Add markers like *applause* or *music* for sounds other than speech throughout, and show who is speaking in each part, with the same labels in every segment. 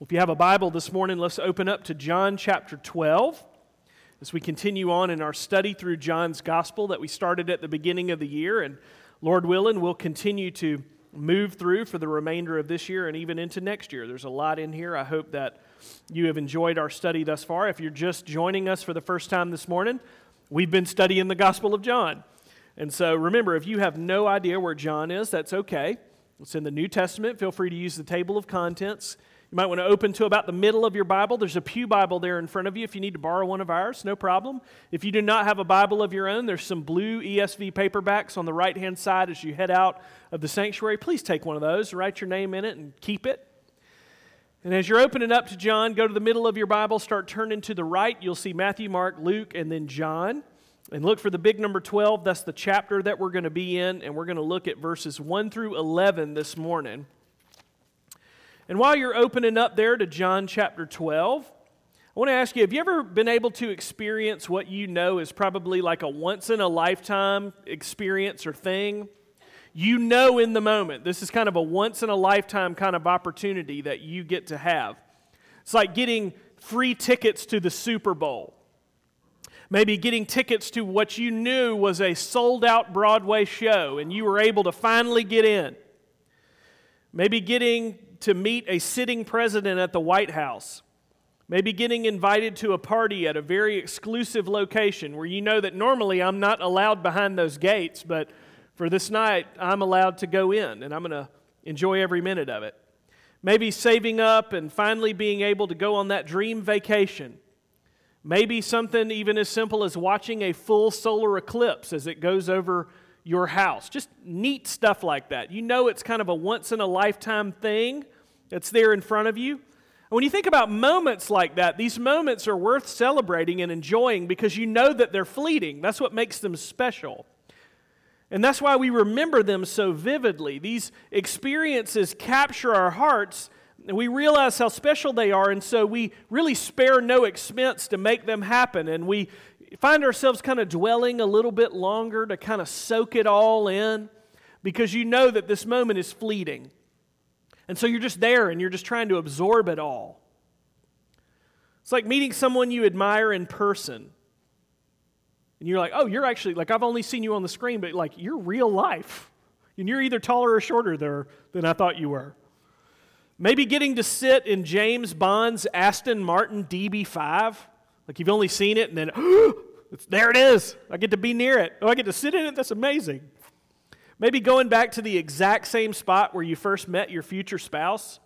Speaker 1: If you have a Bible this morning, let's open up to John chapter 12 as we continue on in our study through John's gospel that we started at the beginning of the year. And Lord willing, we'll continue to move through for the remainder of this year and even into next year. There's a lot in here. I hope that you have enjoyed our study thus far. If you're just joining us for the first time this morning, we've been studying the Gospel of John. And so remember, if you have no idea where John is, that's okay. It's in the New Testament. Feel free to use the table of contents. You might want to open to about the middle of your Bible. There's a Pew Bible there in front of you if you need to borrow one of ours, no problem. If you do not have a Bible of your own, there's some blue ESV paperbacks on the right hand side as you head out of the sanctuary. Please take one of those, write your name in it, and keep it. And as you're opening up to John, go to the middle of your Bible, start turning to the right. You'll see Matthew, Mark, Luke, and then John. And look for the big number 12. That's the chapter that we're going to be in. And we're going to look at verses 1 through 11 this morning. And while you're opening up there to John chapter 12, I want to ask you have you ever been able to experience what you know is probably like a once in a lifetime experience or thing? You know in the moment. This is kind of a once in a lifetime kind of opportunity that you get to have. It's like getting free tickets to the Super Bowl. Maybe getting tickets to what you knew was a sold out Broadway show and you were able to finally get in. Maybe getting to meet a sitting president at the White House. Maybe getting invited to a party at a very exclusive location where you know that normally I'm not allowed behind those gates, but for this night I'm allowed to go in and I'm going to enjoy every minute of it. Maybe saving up and finally being able to go on that dream vacation. Maybe something even as simple as watching a full solar eclipse as it goes over your house. Just neat stuff like that. You know it's kind of a once in a lifetime thing, that's there in front of you. When you think about moments like that, these moments are worth celebrating and enjoying because you know that they're fleeting. That's what makes them special. And that's why we remember them so vividly. These experiences capture our hearts, and we realize how special they are, and so we really spare no expense to make them happen. And we find ourselves kind of dwelling a little bit longer to kind of soak it all in because you know that this moment is fleeting. And so you're just there and you're just trying to absorb it all. It's like meeting someone you admire in person. And you're like, oh, you're actually, like, I've only seen you on the screen, but like, you're real life. And you're either taller or shorter there than I thought you were. Maybe getting to sit in James Bond's Aston Martin DB5. Like, you've only seen it and then, *gasps* there it is. I get to be near it. Oh, I get to sit in it? That's amazing. Maybe going back to the exact same spot where you first met your future spouse.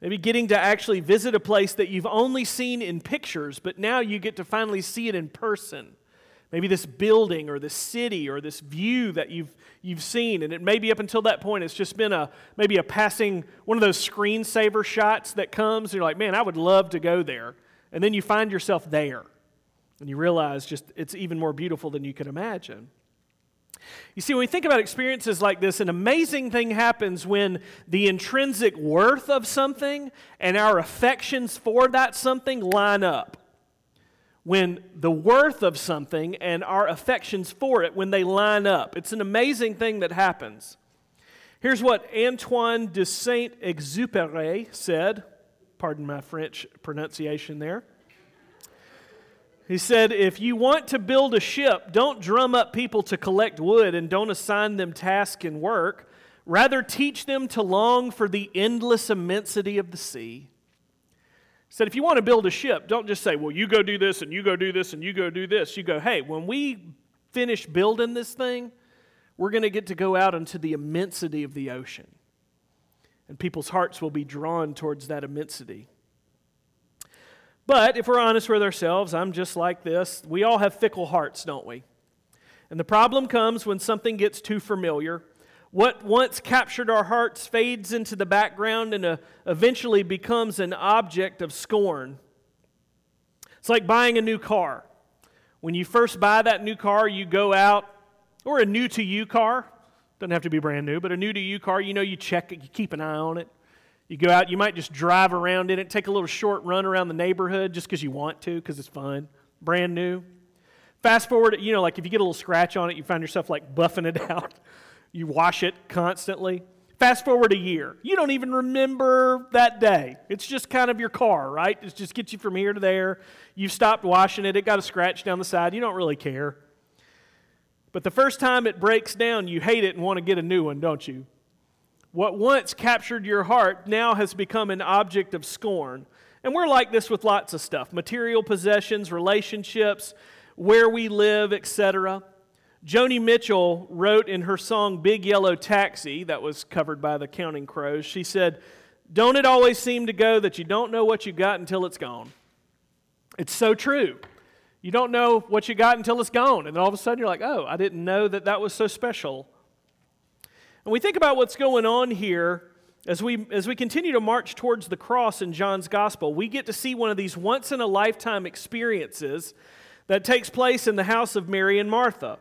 Speaker 1: Maybe getting to actually visit a place that you've only seen in pictures, but now you get to finally see it in person. Maybe this building or this city or this view that you've, you've seen. And it maybe up until that point, it's just been a maybe a passing, one of those screensaver shots that comes. And you're like, man, I would love to go there. And then you find yourself there. And you realize just it's even more beautiful than you could imagine. You see, when we think about experiences like this, an amazing thing happens when the intrinsic worth of something and our affections for that something line up. When the worth of something and our affections for it, when they line up. It's an amazing thing that happens. Here's what Antoine de Saint Exupéry said. Pardon my French pronunciation there. He said, If you want to build a ship, don't drum up people to collect wood and don't assign them task and work. Rather, teach them to long for the endless immensity of the sea. He said, If you want to build a ship, don't just say, Well, you go do this and you go do this and you go do this. You go, Hey, when we finish building this thing, we're going to get to go out into the immensity of the ocean. And people's hearts will be drawn towards that immensity. But if we're honest with ourselves, I'm just like this. We all have fickle hearts, don't we? And the problem comes when something gets too familiar. What once captured our hearts fades into the background and uh, eventually becomes an object of scorn. It's like buying a new car. When you first buy that new car, you go out, or a new to you car, doesn't have to be brand new, but a new to you car, you know, you check it, you keep an eye on it. You go out, you might just drive around in it, take a little short run around the neighborhood just because you want to, because it's fun, brand new. Fast forward, you know, like if you get a little scratch on it, you find yourself like buffing it *laughs* out. you wash it constantly. Fast forward a year. You don't even remember that day. It's just kind of your car, right? It just gets you from here to there. You've stopped washing it, it got a scratch down the side. You don't really care. But the first time it breaks down, you hate it and want to get a new one, don't you? What once captured your heart now has become an object of scorn. And we're like this with lots of stuff material possessions, relationships, where we live, etc. Joni Mitchell wrote in her song Big Yellow Taxi, that was covered by the Counting Crows, she said, Don't it always seem to go that you don't know what you got until it's gone? It's so true. You don't know what you got until it's gone. And then all of a sudden you're like, oh, I didn't know that that was so special. And we think about what's going on here as we, as we continue to march towards the cross in John's gospel. We get to see one of these once in a lifetime experiences that takes place in the house of Mary and Martha.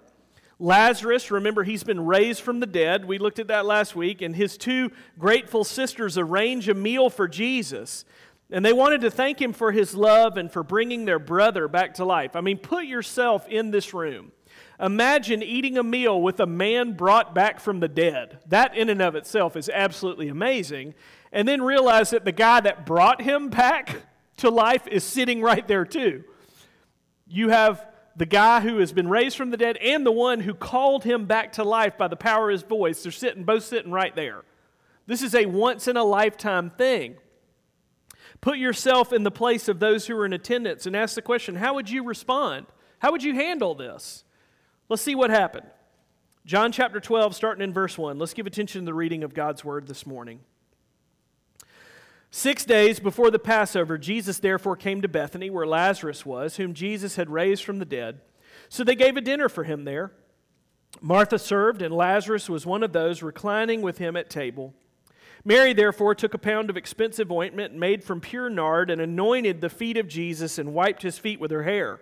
Speaker 1: Lazarus, remember, he's been raised from the dead. We looked at that last week. And his two grateful sisters arrange a meal for Jesus. And they wanted to thank him for his love and for bringing their brother back to life. I mean, put yourself in this room. Imagine eating a meal with a man brought back from the dead. That, in and of itself, is absolutely amazing. And then realize that the guy that brought him back to life is sitting right there, too. You have the guy who has been raised from the dead and the one who called him back to life by the power of his voice. They're sitting, both sitting right there. This is a once in a lifetime thing. Put yourself in the place of those who are in attendance and ask the question how would you respond? How would you handle this? Let's see what happened. John chapter 12, starting in verse 1. Let's give attention to the reading of God's word this morning. Six days before the Passover, Jesus therefore came to Bethany, where Lazarus was, whom Jesus had raised from the dead. So they gave a dinner for him there. Martha served, and Lazarus was one of those reclining with him at table. Mary, therefore, took a pound of expensive ointment made from pure nard and anointed the feet of Jesus and wiped his feet with her hair.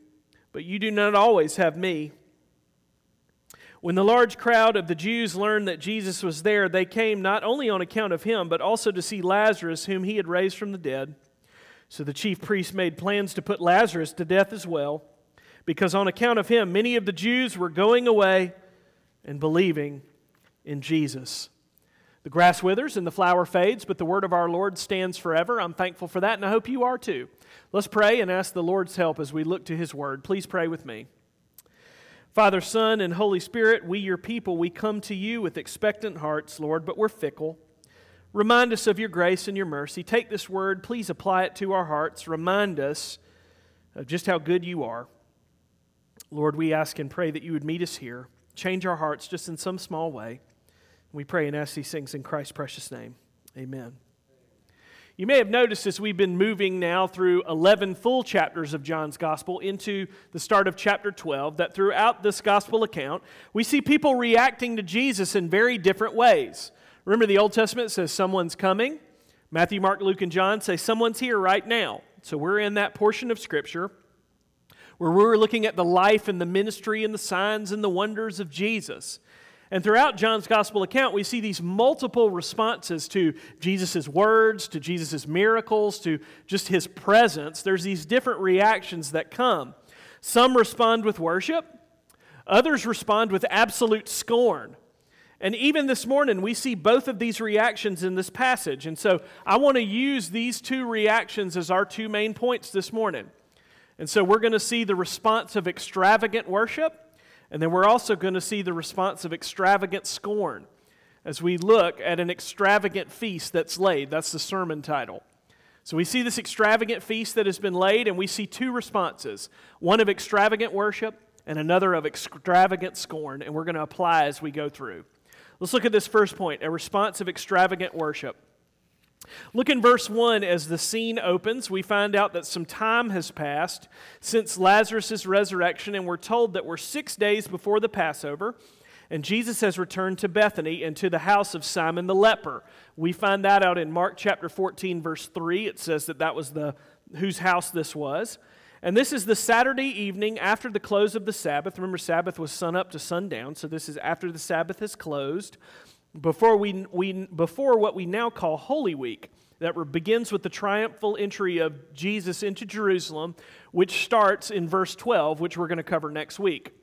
Speaker 1: but you do not always have me. When the large crowd of the Jews learned that Jesus was there, they came not only on account of him, but also to see Lazarus, whom he had raised from the dead. So the chief priests made plans to put Lazarus to death as well, because on account of him, many of the Jews were going away and believing in Jesus. The grass withers and the flower fades, but the word of our Lord stands forever. I'm thankful for that, and I hope you are too. Let's pray and ask the Lord's help as we look to his word. Please pray with me. Father, Son, and Holy Spirit, we, your people, we come to you with expectant hearts, Lord, but we're fickle. Remind us of your grace and your mercy. Take this word, please apply it to our hearts. Remind us of just how good you are. Lord, we ask and pray that you would meet us here, change our hearts just in some small way. We pray and ask these things in Christ's precious name. Amen. You may have noticed as we've been moving now through 11 full chapters of John's gospel into the start of chapter 12 that throughout this gospel account, we see people reacting to Jesus in very different ways. Remember, the Old Testament says someone's coming. Matthew, Mark, Luke, and John say someone's here right now. So we're in that portion of Scripture where we're looking at the life and the ministry and the signs and the wonders of Jesus. And throughout John's gospel account, we see these multiple responses to Jesus' words, to Jesus' miracles, to just his presence. There's these different reactions that come. Some respond with worship, others respond with absolute scorn. And even this morning, we see both of these reactions in this passage. And so I want to use these two reactions as our two main points this morning. And so we're going to see the response of extravagant worship and then we're also going to see the response of extravagant scorn as we look at an extravagant feast that's laid. That's the sermon title. So we see this extravagant feast that has been laid, and we see two responses one of extravagant worship and another of extravagant scorn, and we're going to apply as we go through. Let's look at this first point a response of extravagant worship. Look in verse 1 as the scene opens. We find out that some time has passed since Lazarus' resurrection, and we're told that we're six days before the Passover. and Jesus has returned to Bethany and to the house of Simon the leper. We find that out in Mark chapter 14, verse 3. It says that that was the whose house this was. And this is the Saturday evening after the close of the Sabbath. Remember, Sabbath was sun up to sundown, so this is after the Sabbath has closed, before, we, we, before what we now call Holy Week, that begins with the triumphal entry of Jesus into Jerusalem, which starts in verse 12, which we're going to cover next week.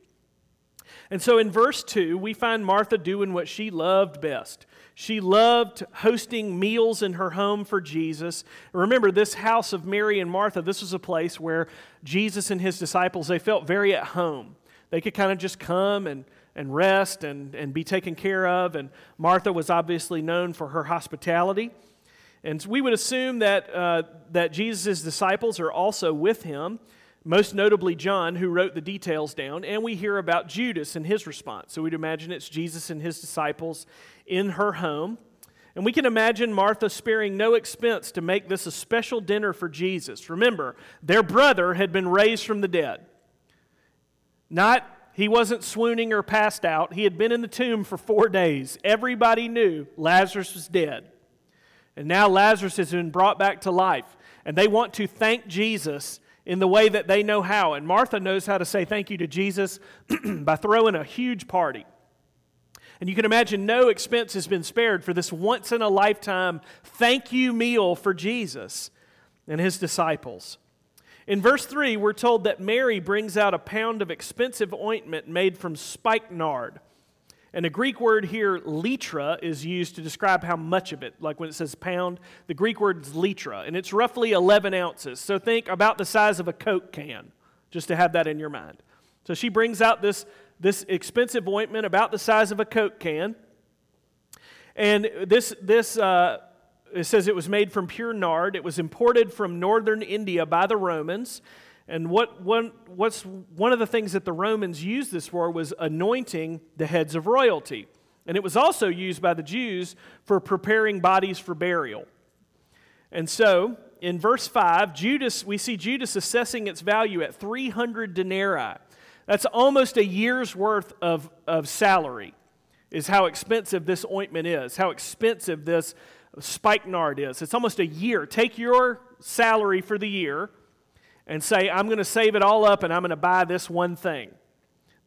Speaker 1: And so in verse 2, we find Martha doing what she loved best. She loved hosting meals in her home for Jesus. Remember, this house of Mary and Martha, this was a place where Jesus and his disciples, they felt very at home. They could kind of just come and, and rest and, and be taken care of. And Martha was obviously known for her hospitality. And we would assume that, uh, that Jesus' disciples are also with him most notably John, who wrote the details down, and we hear about Judas and his response. So we'd imagine it's Jesus and his disciples in her home. And we can imagine Martha sparing no expense to make this a special dinner for Jesus. Remember, their brother had been raised from the dead. Not, he wasn't swooning or passed out. He had been in the tomb for four days. Everybody knew Lazarus was dead. And now Lazarus has been brought back to life. And they want to thank Jesus in the way that they know how. And Martha knows how to say thank you to Jesus *clears throat* by throwing a huge party. And you can imagine no expense has been spared for this once in a lifetime thank you meal for Jesus and his disciples. In verse 3, we're told that Mary brings out a pound of expensive ointment made from spikenard. And the Greek word here, litra, is used to describe how much of it. Like when it says pound, the Greek word is litra, and it's roughly 11 ounces. So think about the size of a Coke can, just to have that in your mind. So she brings out this, this expensive ointment about the size of a Coke can. And this, this uh, it says it was made from pure nard. It was imported from northern India by the Romans. And what one, what's one of the things that the Romans used this for was anointing the heads of royalty. And it was also used by the Jews for preparing bodies for burial. And so, in verse 5, Judas, we see Judas assessing its value at 300 denarii. That's almost a year's worth of, of salary, is how expensive this ointment is, how expensive this spikenard is. It's almost a year. Take your salary for the year and say, I'm going to save it all up and I'm going to buy this one thing.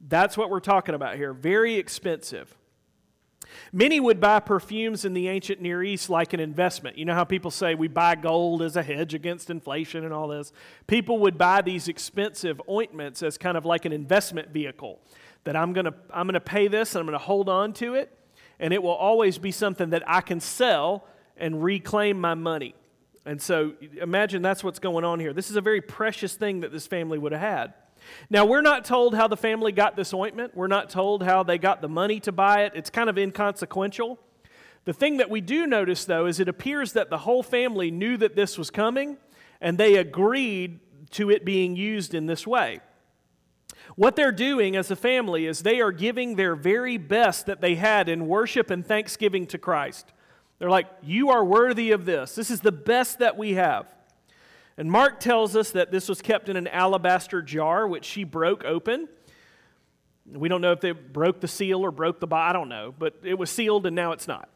Speaker 1: That's what we're talking about here. Very expensive. Many would buy perfumes in the ancient Near East like an investment. You know how people say we buy gold as a hedge against inflation and all this? People would buy these expensive ointments as kind of like an investment vehicle that I'm going to I'm going to pay this and I'm going to hold on to it and it will always be something that I can sell and reclaim my money. And so imagine that's what's going on here. This is a very precious thing that this family would have had. Now, we're not told how the family got this ointment. We're not told how they got the money to buy it. It's kind of inconsequential. The thing that we do notice, though, is it appears that the whole family knew that this was coming and they agreed to it being used in this way. What they're doing as a family is they are giving their very best that they had in worship and thanksgiving to Christ. They're like, You are worthy of this. This is the best that we have. And Mark tells us that this was kept in an alabaster jar, which she broke open. We don't know if they broke the seal or broke the bottle, I don't know, but it was sealed and now it's not.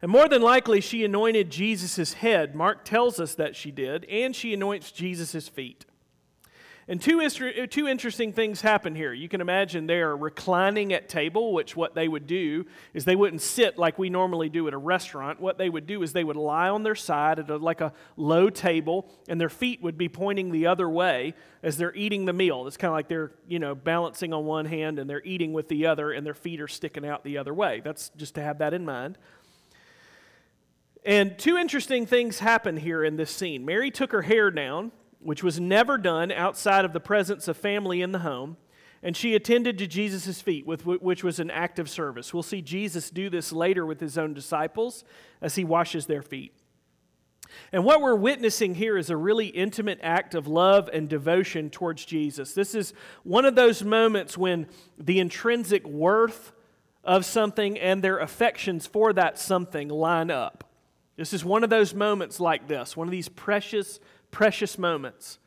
Speaker 1: And more than likely, she anointed Jesus' head. Mark tells us that she did, and she anoints Jesus' feet. And two, two interesting things happen here. You can imagine they are reclining at table, which what they would do is they wouldn't sit like we normally do at a restaurant. What they would do is they would lie on their side at a, like a low table, and their feet would be pointing the other way as they're eating the meal. It's kind of like they're, you know, balancing on one hand and they're eating with the other, and their feet are sticking out the other way. That's just to have that in mind. And two interesting things happen here in this scene. Mary took her hair down which was never done outside of the presence of family in the home, and she attended to Jesus' feet, with, which was an act of service. We'll see Jesus do this later with his own disciples as he washes their feet. And what we're witnessing here is a really intimate act of love and devotion towards Jesus. This is one of those moments when the intrinsic worth of something and their affections for that something line up. This is one of those moments like this, one of these precious precious moments.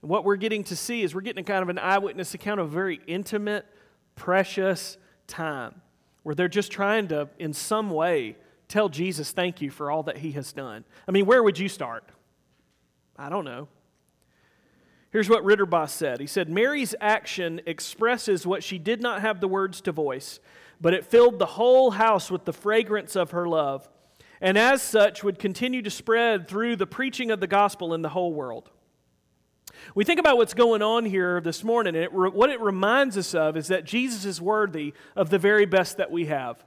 Speaker 1: And what we're getting to see is we're getting a kind of an eyewitness account of a very intimate, precious time where they're just trying to, in some way, tell Jesus thank you for all that he has done. I mean, where would you start? I don't know. Here's what Ridderbos said He said, Mary's action expresses what she did not have the words to voice, but it filled the whole house with the fragrance of her love, and as such would continue to spread through the preaching of the gospel in the whole world. We think about what's going on here this morning, and it, what it reminds us of is that Jesus is worthy of the very best that we have.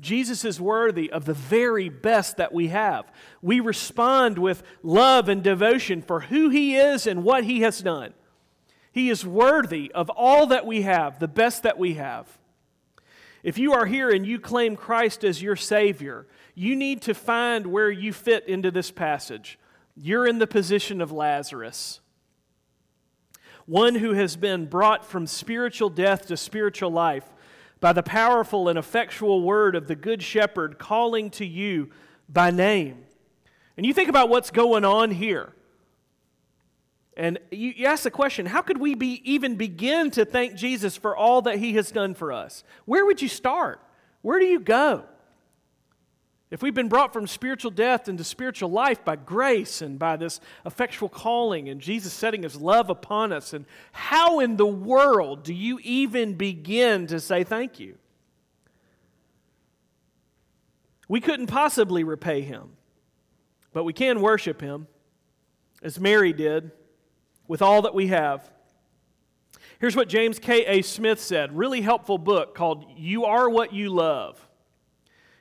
Speaker 1: Jesus is worthy of the very best that we have. We respond with love and devotion for who He is and what He has done. He is worthy of all that we have, the best that we have. If you are here and you claim Christ as your Savior, you need to find where you fit into this passage. You're in the position of Lazarus, one who has been brought from spiritual death to spiritual life by the powerful and effectual word of the Good Shepherd calling to you by name. And you think about what's going on here. And you, ask the question how could we be, even begin to thank Jesus for all that he has done for us? Where would you start? Where do you go? If we've been brought from spiritual death into spiritual life by grace and by this effectual calling and Jesus setting his love upon us, and how in the world do you even begin to say thank you? We couldn't possibly repay him, but we can worship him as Mary did with all that we have. Here's what James K.A. Smith said, really helpful book called You Are What You Love.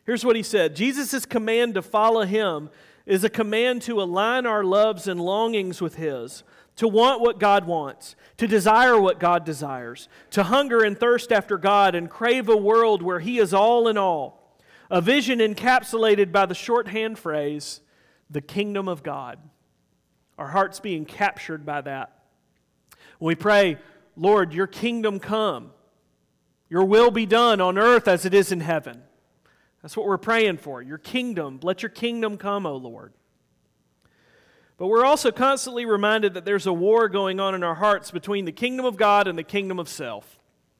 Speaker 1: Here's what he said Jesus' command to follow him is a command to align our loves and longings with his, to want what God wants, to desire what God desires, to hunger and thirst after God and crave a world where he is all in all. A vision encapsulated by the shorthand phrase, the kingdom of God. Our hearts being captured by that. When we pray, Lord, your kingdom come, your will be done on earth as it is in heaven. That's what we're praying for. Your kingdom, let your kingdom come, O Lord. But we're also constantly reminded that there's a war going on in our hearts between the kingdom of God and the kingdom of self.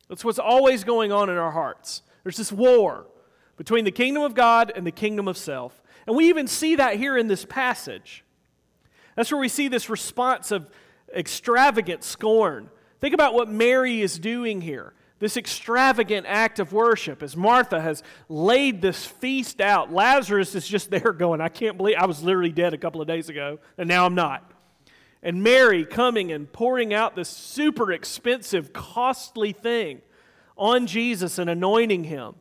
Speaker 1: That's what's always going on in our hearts. There's this war between the kingdom of God and the kingdom of self. And we even see that here in this passage. That's where we see this response of extravagant scorn. Think about what Mary is doing here this extravagant act of worship as Martha has laid this feast out. Lazarus is just there going, I can't believe I was literally dead a couple of days ago, and now I'm not. And Mary coming and pouring out this super expensive, costly thing on Jesus and anointing him.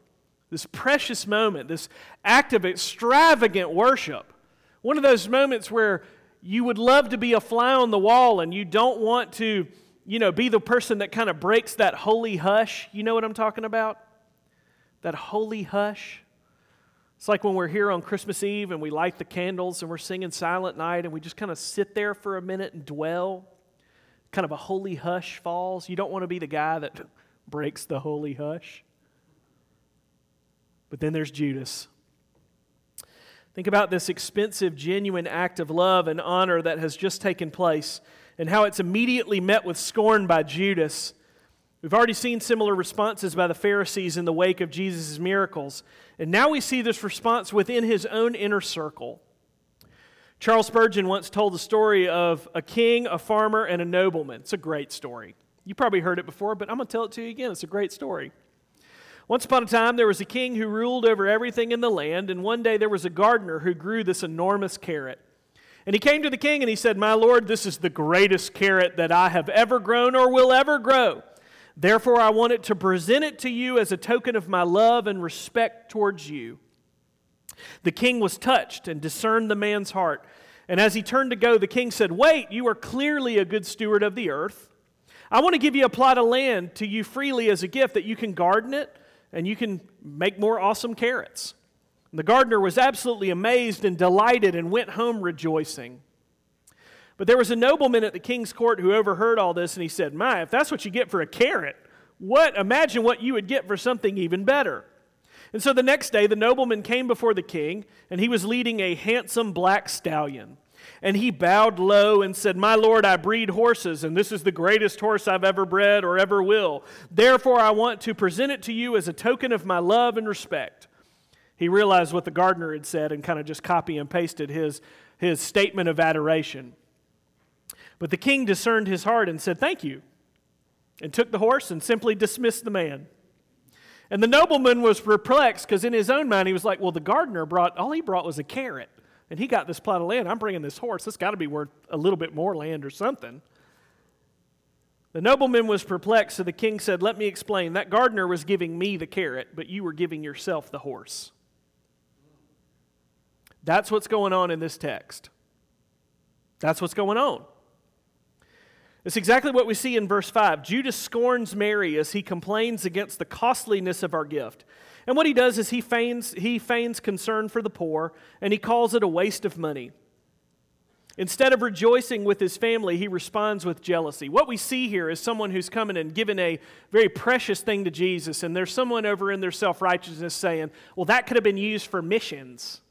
Speaker 1: This precious moment, this act of extravagant worship. One of those moments where you would love to be a fly on the wall and you don't want to you know, be the person that kind of breaks that holy hush. You know what I'm talking about? That holy hush. It's like when we're here on Christmas Eve and we light the candles and we're singing Silent Night and we just kind of sit there for a minute and dwell. Kind of a holy hush falls. You don't want to be the guy that *laughs* breaks the holy hush. But then there's Judas. Think about this expensive, genuine act of love and honor that has just taken place and how it's immediately met with scorn by Judas. We've already seen similar responses by the Pharisees in the wake of Jesus' miracles. And now we see this response within his own inner circle. Charles Spurgeon once told the story of a king, a farmer, and a nobleman. It's a great story. You probably heard it before, but I'm going to tell it to you again. It's a great story. Once upon a time, there was a king who ruled over everything in the land, and one day there was a gardener who grew this enormous carrot. And he came to the king and he said, My lord, this is the greatest carrot that I have ever grown or will ever grow. Therefore, I wanted to present it to you as a token of my love and respect towards you. The king was touched and discerned the man's heart. And as he turned to go, the king said, Wait, you are clearly a good steward of the earth. I want to give you a plot of land to you freely as a gift that you can garden it and you can make more awesome carrots. The gardener was absolutely amazed and delighted and went home rejoicing. But there was a nobleman at the king's court who overheard all this, and he said, My, if that's what you get for a carrot, what imagine what you would get for something even better. And so the next day, the nobleman came before the king, and he was leading a handsome black stallion. And he bowed low and said, My Lord, I breed horses, and this is the greatest horse I've ever bred or ever will. Therefore, I want to present it to you as a token of my love and respect. He realized what the gardener had said and kind of just copy and pasted his, his statement of adoration. But the king discerned his heart and said, Thank you, and took the horse and simply dismissed the man. And the nobleman was perplexed because in his own mind he was like, Well, the gardener brought, all he brought was a carrot. And he got this plot of land. I'm bringing this horse. It's got to be worth a little bit more land or something. The nobleman was perplexed, so the king said, Let me explain. That gardener was giving me the carrot, but you were giving yourself the horse. That's what's going on in this text. That's what's going on. It's exactly what we see in verse 5. Judas scorns Mary as he complains against the costliness of our gift. And what he does is he feigns, he feigns concern for the poor and he calls it a waste of money. Instead of rejoicing with his family, he responds with jealousy. What we see here is someone who's coming and given a very precious thing to Jesus, and there's someone over in their self righteousness saying, Well, that could have been used for missions.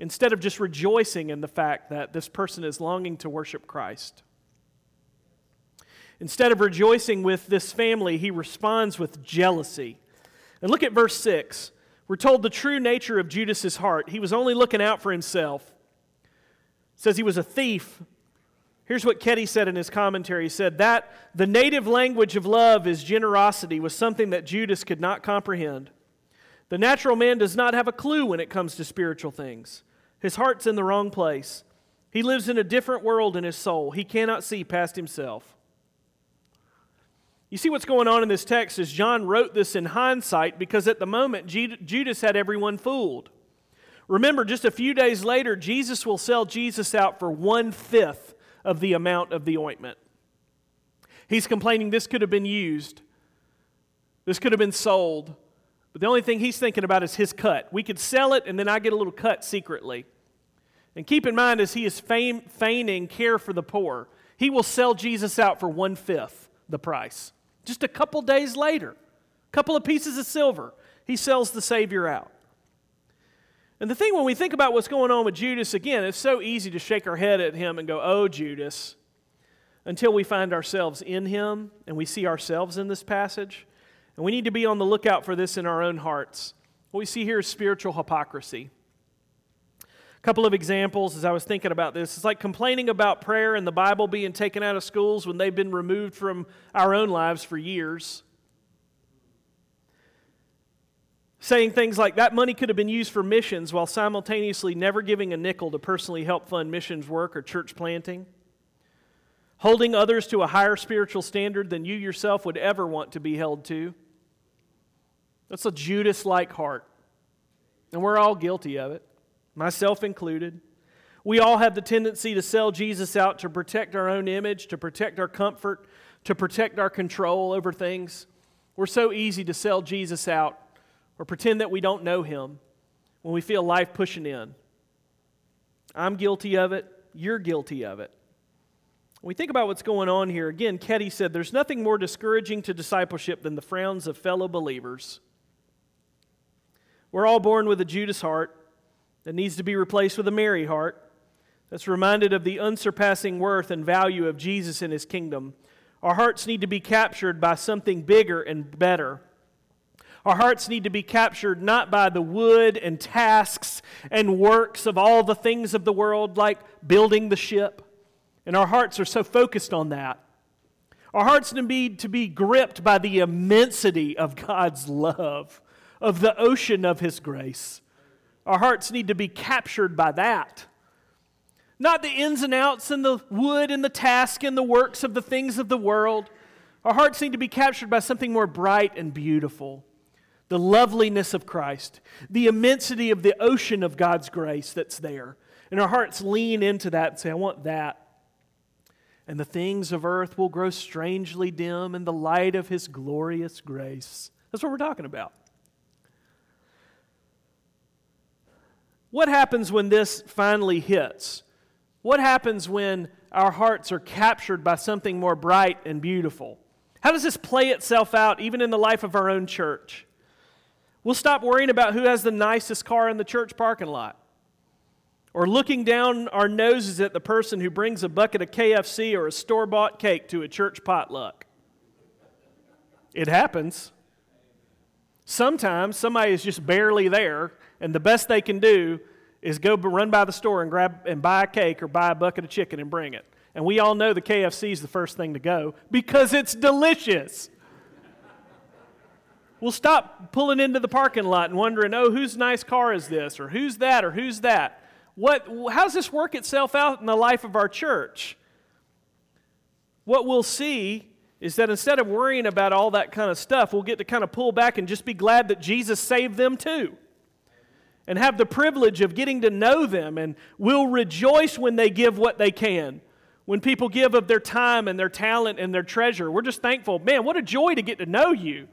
Speaker 1: Instead of just rejoicing in the fact that this person is longing to worship Christ. Instead of rejoicing with this family, he responds with jealousy. And look at verse 6. We're told the true nature of Judas's heart. He was only looking out for himself. It says he was a thief. Here's what Keddie said in his commentary. He said that the native language of love is generosity was something that Judas could not comprehend. The natural man does not have a clue when it comes to spiritual things. His heart's in the wrong place. He lives in a different world in his soul. He cannot see past himself. You see what's going on in this text is John wrote this in hindsight because at the moment Judas had everyone fooled. Remember, just a few days later, Jesus will sell Jesus out for one fifth of the amount of the ointment. He's complaining this could have been used, this could have been sold, but the only thing he's thinking about is his cut. We could sell it and then I get a little cut secretly. And keep in mind, as he is feigning care for the poor, he will sell Jesus out for one fifth the price. Just a couple days later, a couple of pieces of silver, he sells the Savior out. And the thing when we think about what's going on with Judas, again, it's so easy to shake our head at him and go, oh, Judas, until we find ourselves in him and we see ourselves in this passage. And we need to be on the lookout for this in our own hearts. What we see here is spiritual hypocrisy. A couple of examples as I was thinking about this. It's like complaining about prayer and the Bible being taken out of schools when they've been removed from our own lives for years. Saying things like that money could have been used for missions while simultaneously never giving a nickel to personally help fund missions work or church planting. Holding others to a higher spiritual standard than you yourself would ever want to be held to. That's a Judas like heart. And we're all guilty of it myself included. We all have the tendency to sell Jesus out to protect our own image, to protect our comfort, to protect our control over things. We're so easy to sell Jesus out or pretend that we don't know him when we feel life pushing in. I'm guilty of it. You're guilty of it. When we think about what's going on here, again, Keddie said there's nothing more discouraging to discipleship than the frowns of fellow believers. We're all born with a Judas heart that needs to be replaced with a Mary heart that's reminded of the unsurpassing worth and value of Jesus in his kingdom. Our hearts need to be captured by something bigger and better. Our hearts need to be captured not by the wood and tasks and works of all the things of the world, like building the ship. And our hearts are so focused on that. Our hearts need to be gripped by the immensity of God's love, of the ocean of His grace. Our hearts need to be captured by that. Not the ins and outs and the wood and the task and the works of the things of the world. Our hearts need to be captured by something more bright and beautiful the loveliness of Christ, the immensity of the ocean of God's grace that's there. And our hearts lean into that and say, I want that. And the things of earth will grow strangely dim in the light of His glorious grace. That's what we're talking about. What happens when this finally hits? What happens when our hearts are captured by something more bright and beautiful? How does this play itself out even in the life of our own church? We'll stop worrying about who has the nicest car in the church parking lot. Or looking down our noses at the person who brings a bucket of KFC or a store bought cake to a church potluck. It happens. Sometimes somebody is just barely there, and the best they can do is go run by the store and grab and buy a cake or buy a bucket of chicken and bring it. And we all know the KFC is the first thing to go because it's delicious. we'll stop pulling into the parking lot and wondering, oh, whose nice car is this? Or who's that? Or who's that? What, how does this work itself out in the life of our church? What we'll see is that instead of worrying about all that kind of stuff, we'll get to kind of pull back and just be glad that Jesus saved them too. And have the privilege of getting to know them, and we'll rejoice when they give what they can. When people give of their time and their talent and their treasure, we're just thankful. Man, what a joy to get to know you.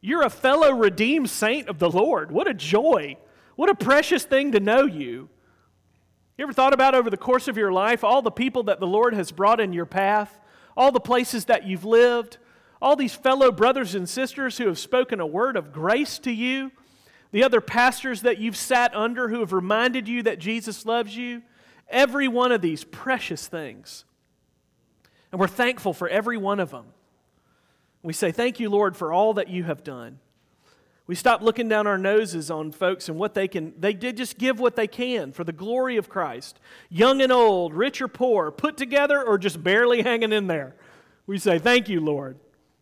Speaker 1: You're a fellow redeemed saint of the Lord. What a joy. What a precious thing to know you. You ever thought about over the course of your life all the people that the Lord has brought in your path, all the places that you've lived, all these fellow brothers and sisters who have spoken a word of grace to you, the other pastors that you've sat under who have reminded you that Jesus loves you? Every one of these precious things. And we're thankful for every one of them. We say, Thank you, Lord, for all that you have done. We stop looking down our noses on folks and what they can, they did just give what they can for the glory of Christ. Young and old, rich or poor, put together or just barely hanging in there. We say, Thank you, Lord.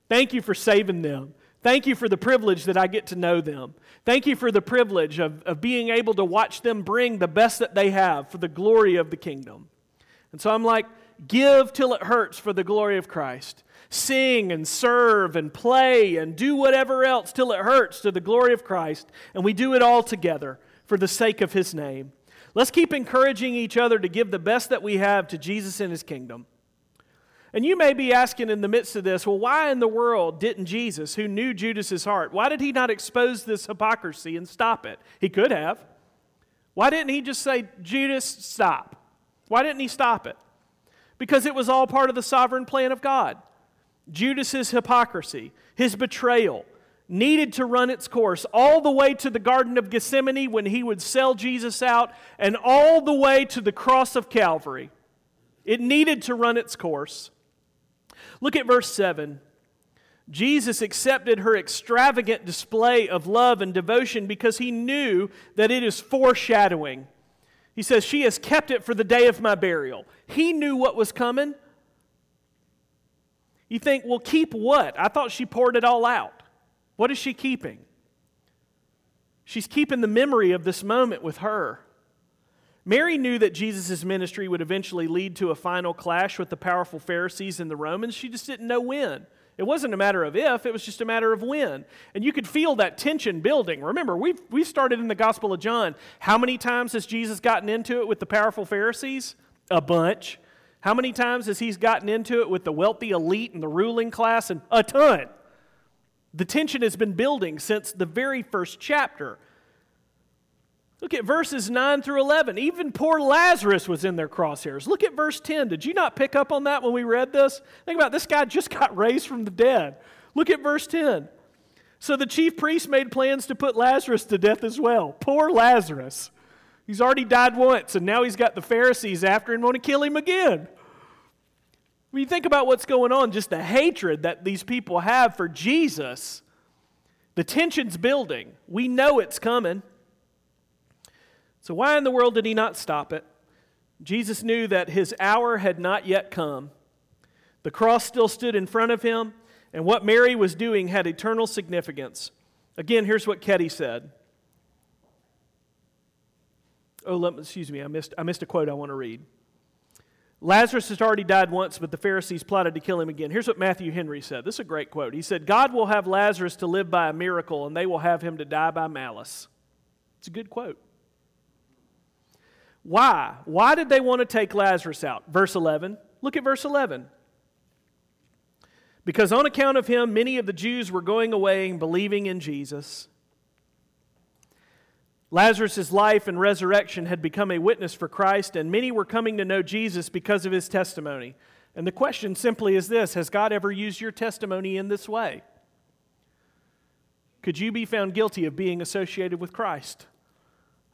Speaker 1: Thank you for saving them. Thank you for the privilege that I get to know them. Thank you for the privilege of, of being able to watch them bring the best that they have for the glory of the kingdom. And so I'm like, give till it hurts for the glory of Christ sing and serve and play and do whatever else till it hurts to the glory of Christ. And we do it all together for the sake of His name. Let's keep encouraging each other to give the best that we have to Jesus and His kingdom. And you may be asking in the midst of this, well, why in the world didn't Jesus, who knew Judas's heart, why did he not expose this hypocrisy and stop it? He could have. Why didn't he just say, Judas, stop? Why didn't he stop it? Because it was all part of the sovereign plan of God. Judas's hypocrisy, his betrayal, needed to run its course all the way to the Garden of Gethsemane when he would sell Jesus out, and all the way to the cross of Calvary. It needed to run its course. Look at verse 7. Jesus accepted her extravagant display of love and devotion because he knew that it is foreshadowing. He says, She has kept it for the day of my burial. He knew what was coming. You think, well, keep what? I thought she poured it all out. What is she keeping? She's keeping the memory of this moment with her. Mary knew that Jesus' ministry would eventually lead to a final clash with the powerful Pharisees and the Romans. She just didn't know when. It wasn't a matter of if, it was just a matter of when. And you could feel that tension building. Remember, we've, we started in the Gospel of John. How many times has Jesus gotten into it with the powerful Pharisees? A bunch. How many times has he gotten into it with the wealthy elite and the ruling class? And a ton. The tension has been building since the very first chapter. Look at verses 9 through 11. Even poor Lazarus was in their crosshairs. Look at verse 10. Did you not pick up on that when we read this? Think about it. this guy just *laughs* got raised from the dead. Look at verse 10. So the chief priests made plans to put Lazarus to death as well. Poor Lazarus. He's already died once, and now he's got the Pharisees after him, want to kill him again. When you think about what's going on, just the hatred that these people have for Jesus, the tension's building. We know it's coming. So, why in the world did he not stop it? Jesus knew that his hour had not yet come. The cross still stood in front of him, and what Mary was doing had eternal significance. Again, here's what Keddie said Oh, let, excuse me, I missed, I missed a quote I want to read. Lazarus has already died once, but the Pharisees plotted to kill him again. Here's what Matthew Henry said. This is a great quote. He said, God will have Lazarus to live by a miracle, and they will have him to die by malice. It's a good quote. Why? Why did they want to take Lazarus out? Verse 11. Look at verse 11. Because on account of him, many of the Jews were going away and believing in Jesus. Lazarus' life and resurrection had become a witness for Christ, and many were coming to know Jesus because of his testimony. And the question simply is this Has God ever used your testimony in this way? Could you be found guilty of being associated with Christ?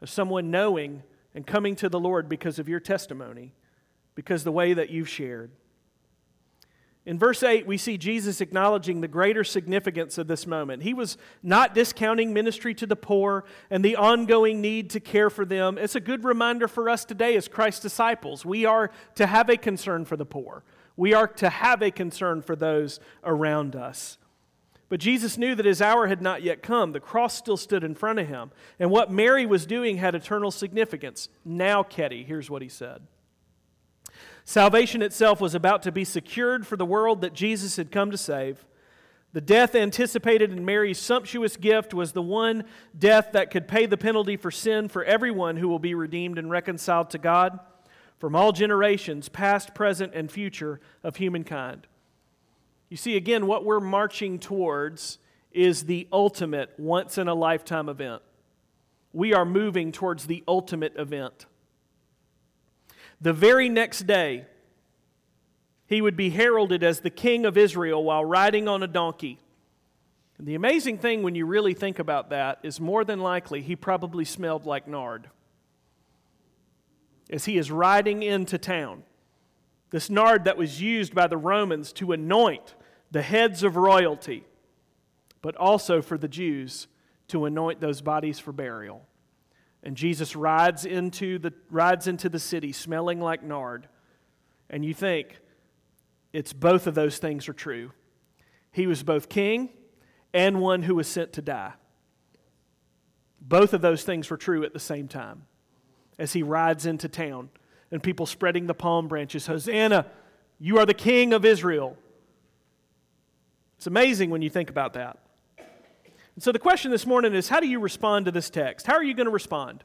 Speaker 1: Of someone knowing and coming to the Lord because of your testimony, because the way that you've shared. In verse 8, we see Jesus acknowledging the greater significance of this moment. He was not discounting ministry to the poor and the ongoing need to care for them. It's a good reminder for us today as Christ's disciples. We are to have a concern for the poor, we are to have a concern for those around us. But Jesus knew that his hour had not yet come. The cross still stood in front of him. And what Mary was doing had eternal significance. Now, Keddie, here's what he said. Salvation itself was about to be secured for the world that Jesus had come to save. The death anticipated in Mary's sumptuous gift was the one death that could pay the penalty for sin for everyone who will be redeemed and reconciled to God from all generations, past, present, and future of humankind. You see, again, what we're marching towards is the ultimate once in a lifetime event. We are moving towards the ultimate event. The very next day, he would be heralded as the king of Israel while riding on a donkey. And the amazing thing when you really think about that is more than likely he probably smelled like nard as he is riding into town. This nard that was used by the Romans to anoint the heads of royalty, but also for the Jews to anoint those bodies for burial. And Jesus rides into the, rides into the city smelling like nard. And you think, it's both of those things are true. He was both king and one who was sent to die. Both of those things were true at the same time as he rides into town and people spreading the palm branches Hosanna, you are the king of Israel. It's amazing when you think about that. And so the question this morning is how do you respond to this text? How are you going to respond?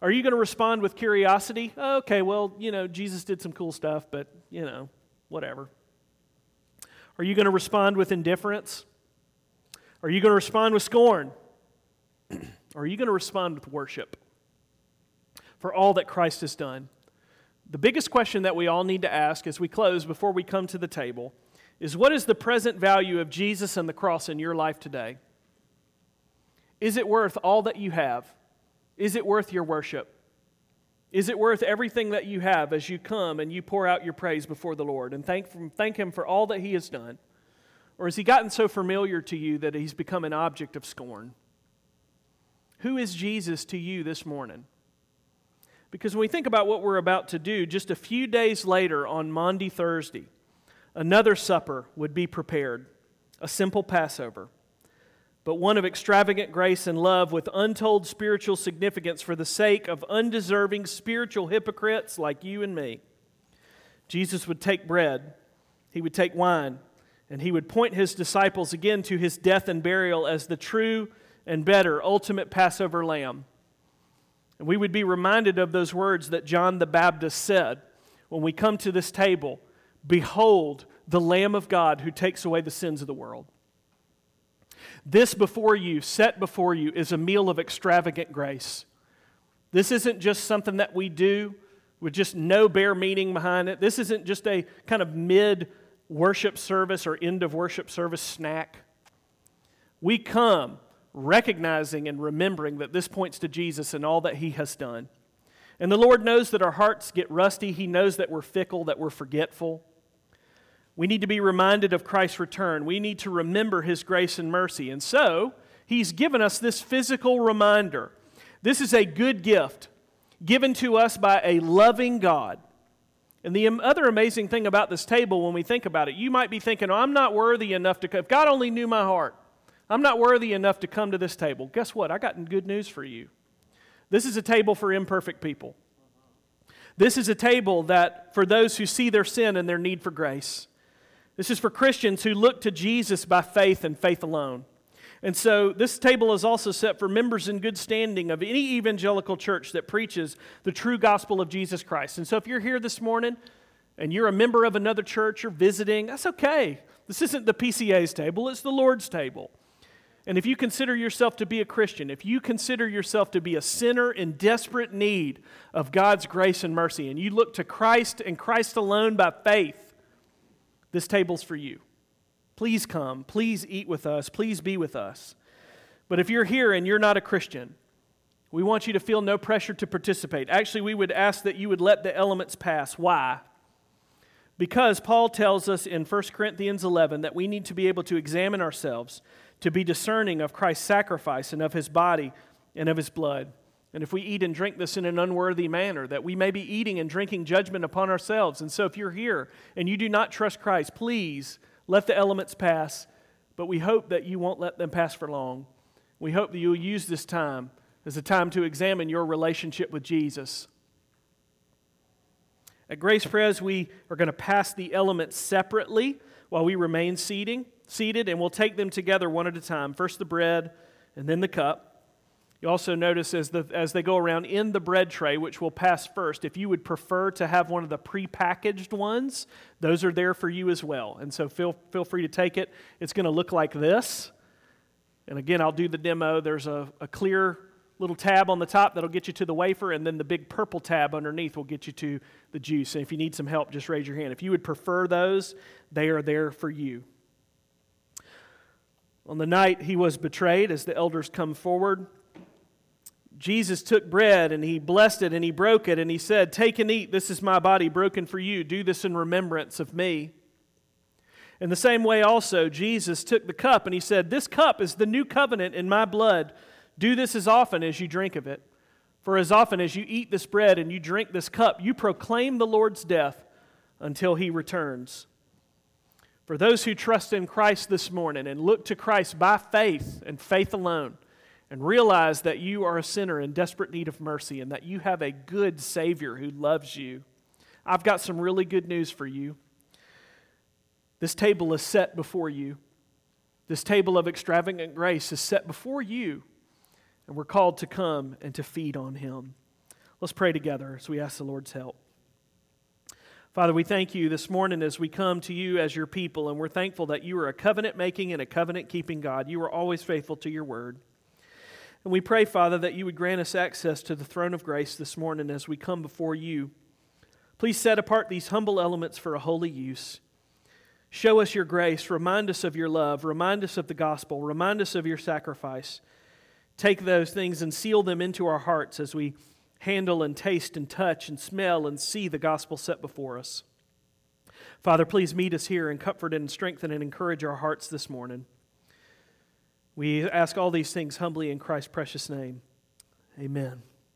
Speaker 1: Are you going to respond with curiosity? okay, well, you know, Jesus did some cool stuff, but, you know, whatever. Are you going to respond with indifference? Are you going to respond with scorn? or *clears throat* are you going to respond with worship for all that Christ has done? The biggest question that we all need to ask as we close before we come to the table is what is the present value of Jesus and the cross in your life today? Is it worth all that you have? Is it worth your worship? Is it worth everything that you have as you come and you pour out your praise before the Lord and thank, thank Him for all that He has done? Or has He gotten so familiar to you that He's become an object of scorn? Who is Jesus to you this morning? Because when we think about what we're about to do, just a few days later on Maundy Thursday, another supper would be prepared, a simple Passover but one of extravagant grace and love with untold spiritual significance for the sake of undeserving spiritual hypocrites like you and me. Jesus would take bread, he would take wine, and he would point his disciples again to his death and burial as the true and better ultimate Passover lamb. And we would be reminded of those words that John the Baptist said when we come to this table Behold, the Lamb of God who takes away the sins of the world. This before you, set before you, is a meal of extravagant grace. This isn't just something that we do with just no bare meaning behind it. This isn't just a kind of mid worship service or end of worship service snack. We come recognizing and remembering that this points to Jesus and all that he has done. And the Lord knows that our hearts get rusty. He knows that we're fickle, that we're forgetful. We need to be reminded of Christ's return. We need to remember his grace and mercy. And so, he's given us this physical reminder. This is a good gift given to us by a loving God. And the other amazing thing about this table, when we think about it, you might be thinking, oh, I'm not worthy enough to come. If God only knew my heart, I'm not worthy enough to come to this table. Guess what? I got good news for you. This is a table for imperfect people. This is a table that for those who see their sin and their need for grace. This is for Christians who look to Jesus by faith and faith alone. And so this table is also set for members in good standing of any evangelical church that preaches the true gospel of Jesus Christ. And so if you're here this morning and you're a member of another church, you're visiting, that's okay. This isn't the PCA's table, it's the Lord's table. And if you consider yourself to be a Christian, if you consider yourself to be a sinner in desperate need of God's grace and mercy, and you look to Christ and Christ alone by faith, this table's for you. Please come. Please eat with us. Please be with us. But if you're here and you're not a Christian, We want you to feel no pressure to participate. Actually, we would ask that you would let the elements pass. Why? Because Paul tells us in 1 Corinthians 11 that we need to be able to examine ourselves, to be discerning of Christ's sacrifice and of his body and of his blood. And if we eat and drink this in an unworthy manner, that we may be eating and drinking judgment upon ourselves. And so if you're here and you do not trust Christ, please let the elements pass, but we hope that you won't let them pass for long. We hope that you'll use this time as a time to examine your relationship with Jesus. At Grace Pres, we are going to pass the elements separately while we remain seating, seated, and we'll take them together one at a time. First the bread, and then the cup. You also notice as, the, as they go around in the bread tray, which will pass first, if you would prefer to have one of the prepackaged ones, those are there for you as well. And so feel, feel free to take it. It's going to look like this. And again, I'll do the demo. There's a, a clear little tab on the top that'll get you to the wafer, and then the big purple tab underneath will get you to the juice. And if you need some help, just raise your hand. If you would prefer those, they are there for you. On the night he was betrayed, as the elders come forward, Jesus took bread and he blessed it and he broke it and he said, Take and eat, this is my body broken for you. Do this in remembrance of me. In the same way, also, Jesus took the cup and he said, This cup is the new covenant in my blood. Do this as often as you drink of it. For as often as you eat this bread and you drink this cup, you proclaim the Lord's death until he returns. For those who trust in Christ this morning and look to Christ by faith and faith alone, and realize that you are a sinner in desperate need of mercy and that you have a good Savior who loves you, I've got some really good news for you. This table is set before you. This table of extravagant grace is set before you and we're called to come and to feed on him. Let's pray together as we ask the Lord's help. Father, we thank you this morning as we come to you as your people, and we're thankful that you are a covenant making and a covenant keeping God. You are always faithful to your word. And we pray, Father, that you would grant us access to the throne of grace this morning as we come before you. Please set apart these humble elements for a holy use. Show us your grace. Remind us of your love. Remind us of the gospel. Remind us of your sacrifice take those things and seal them into our hearts as we handle and taste and touch and smell and see the gospel set before us. Father, please meet us here and comfort and strengthen and encourage our hearts this morning. We ask all these things humbly in Christ's precious name. Amen.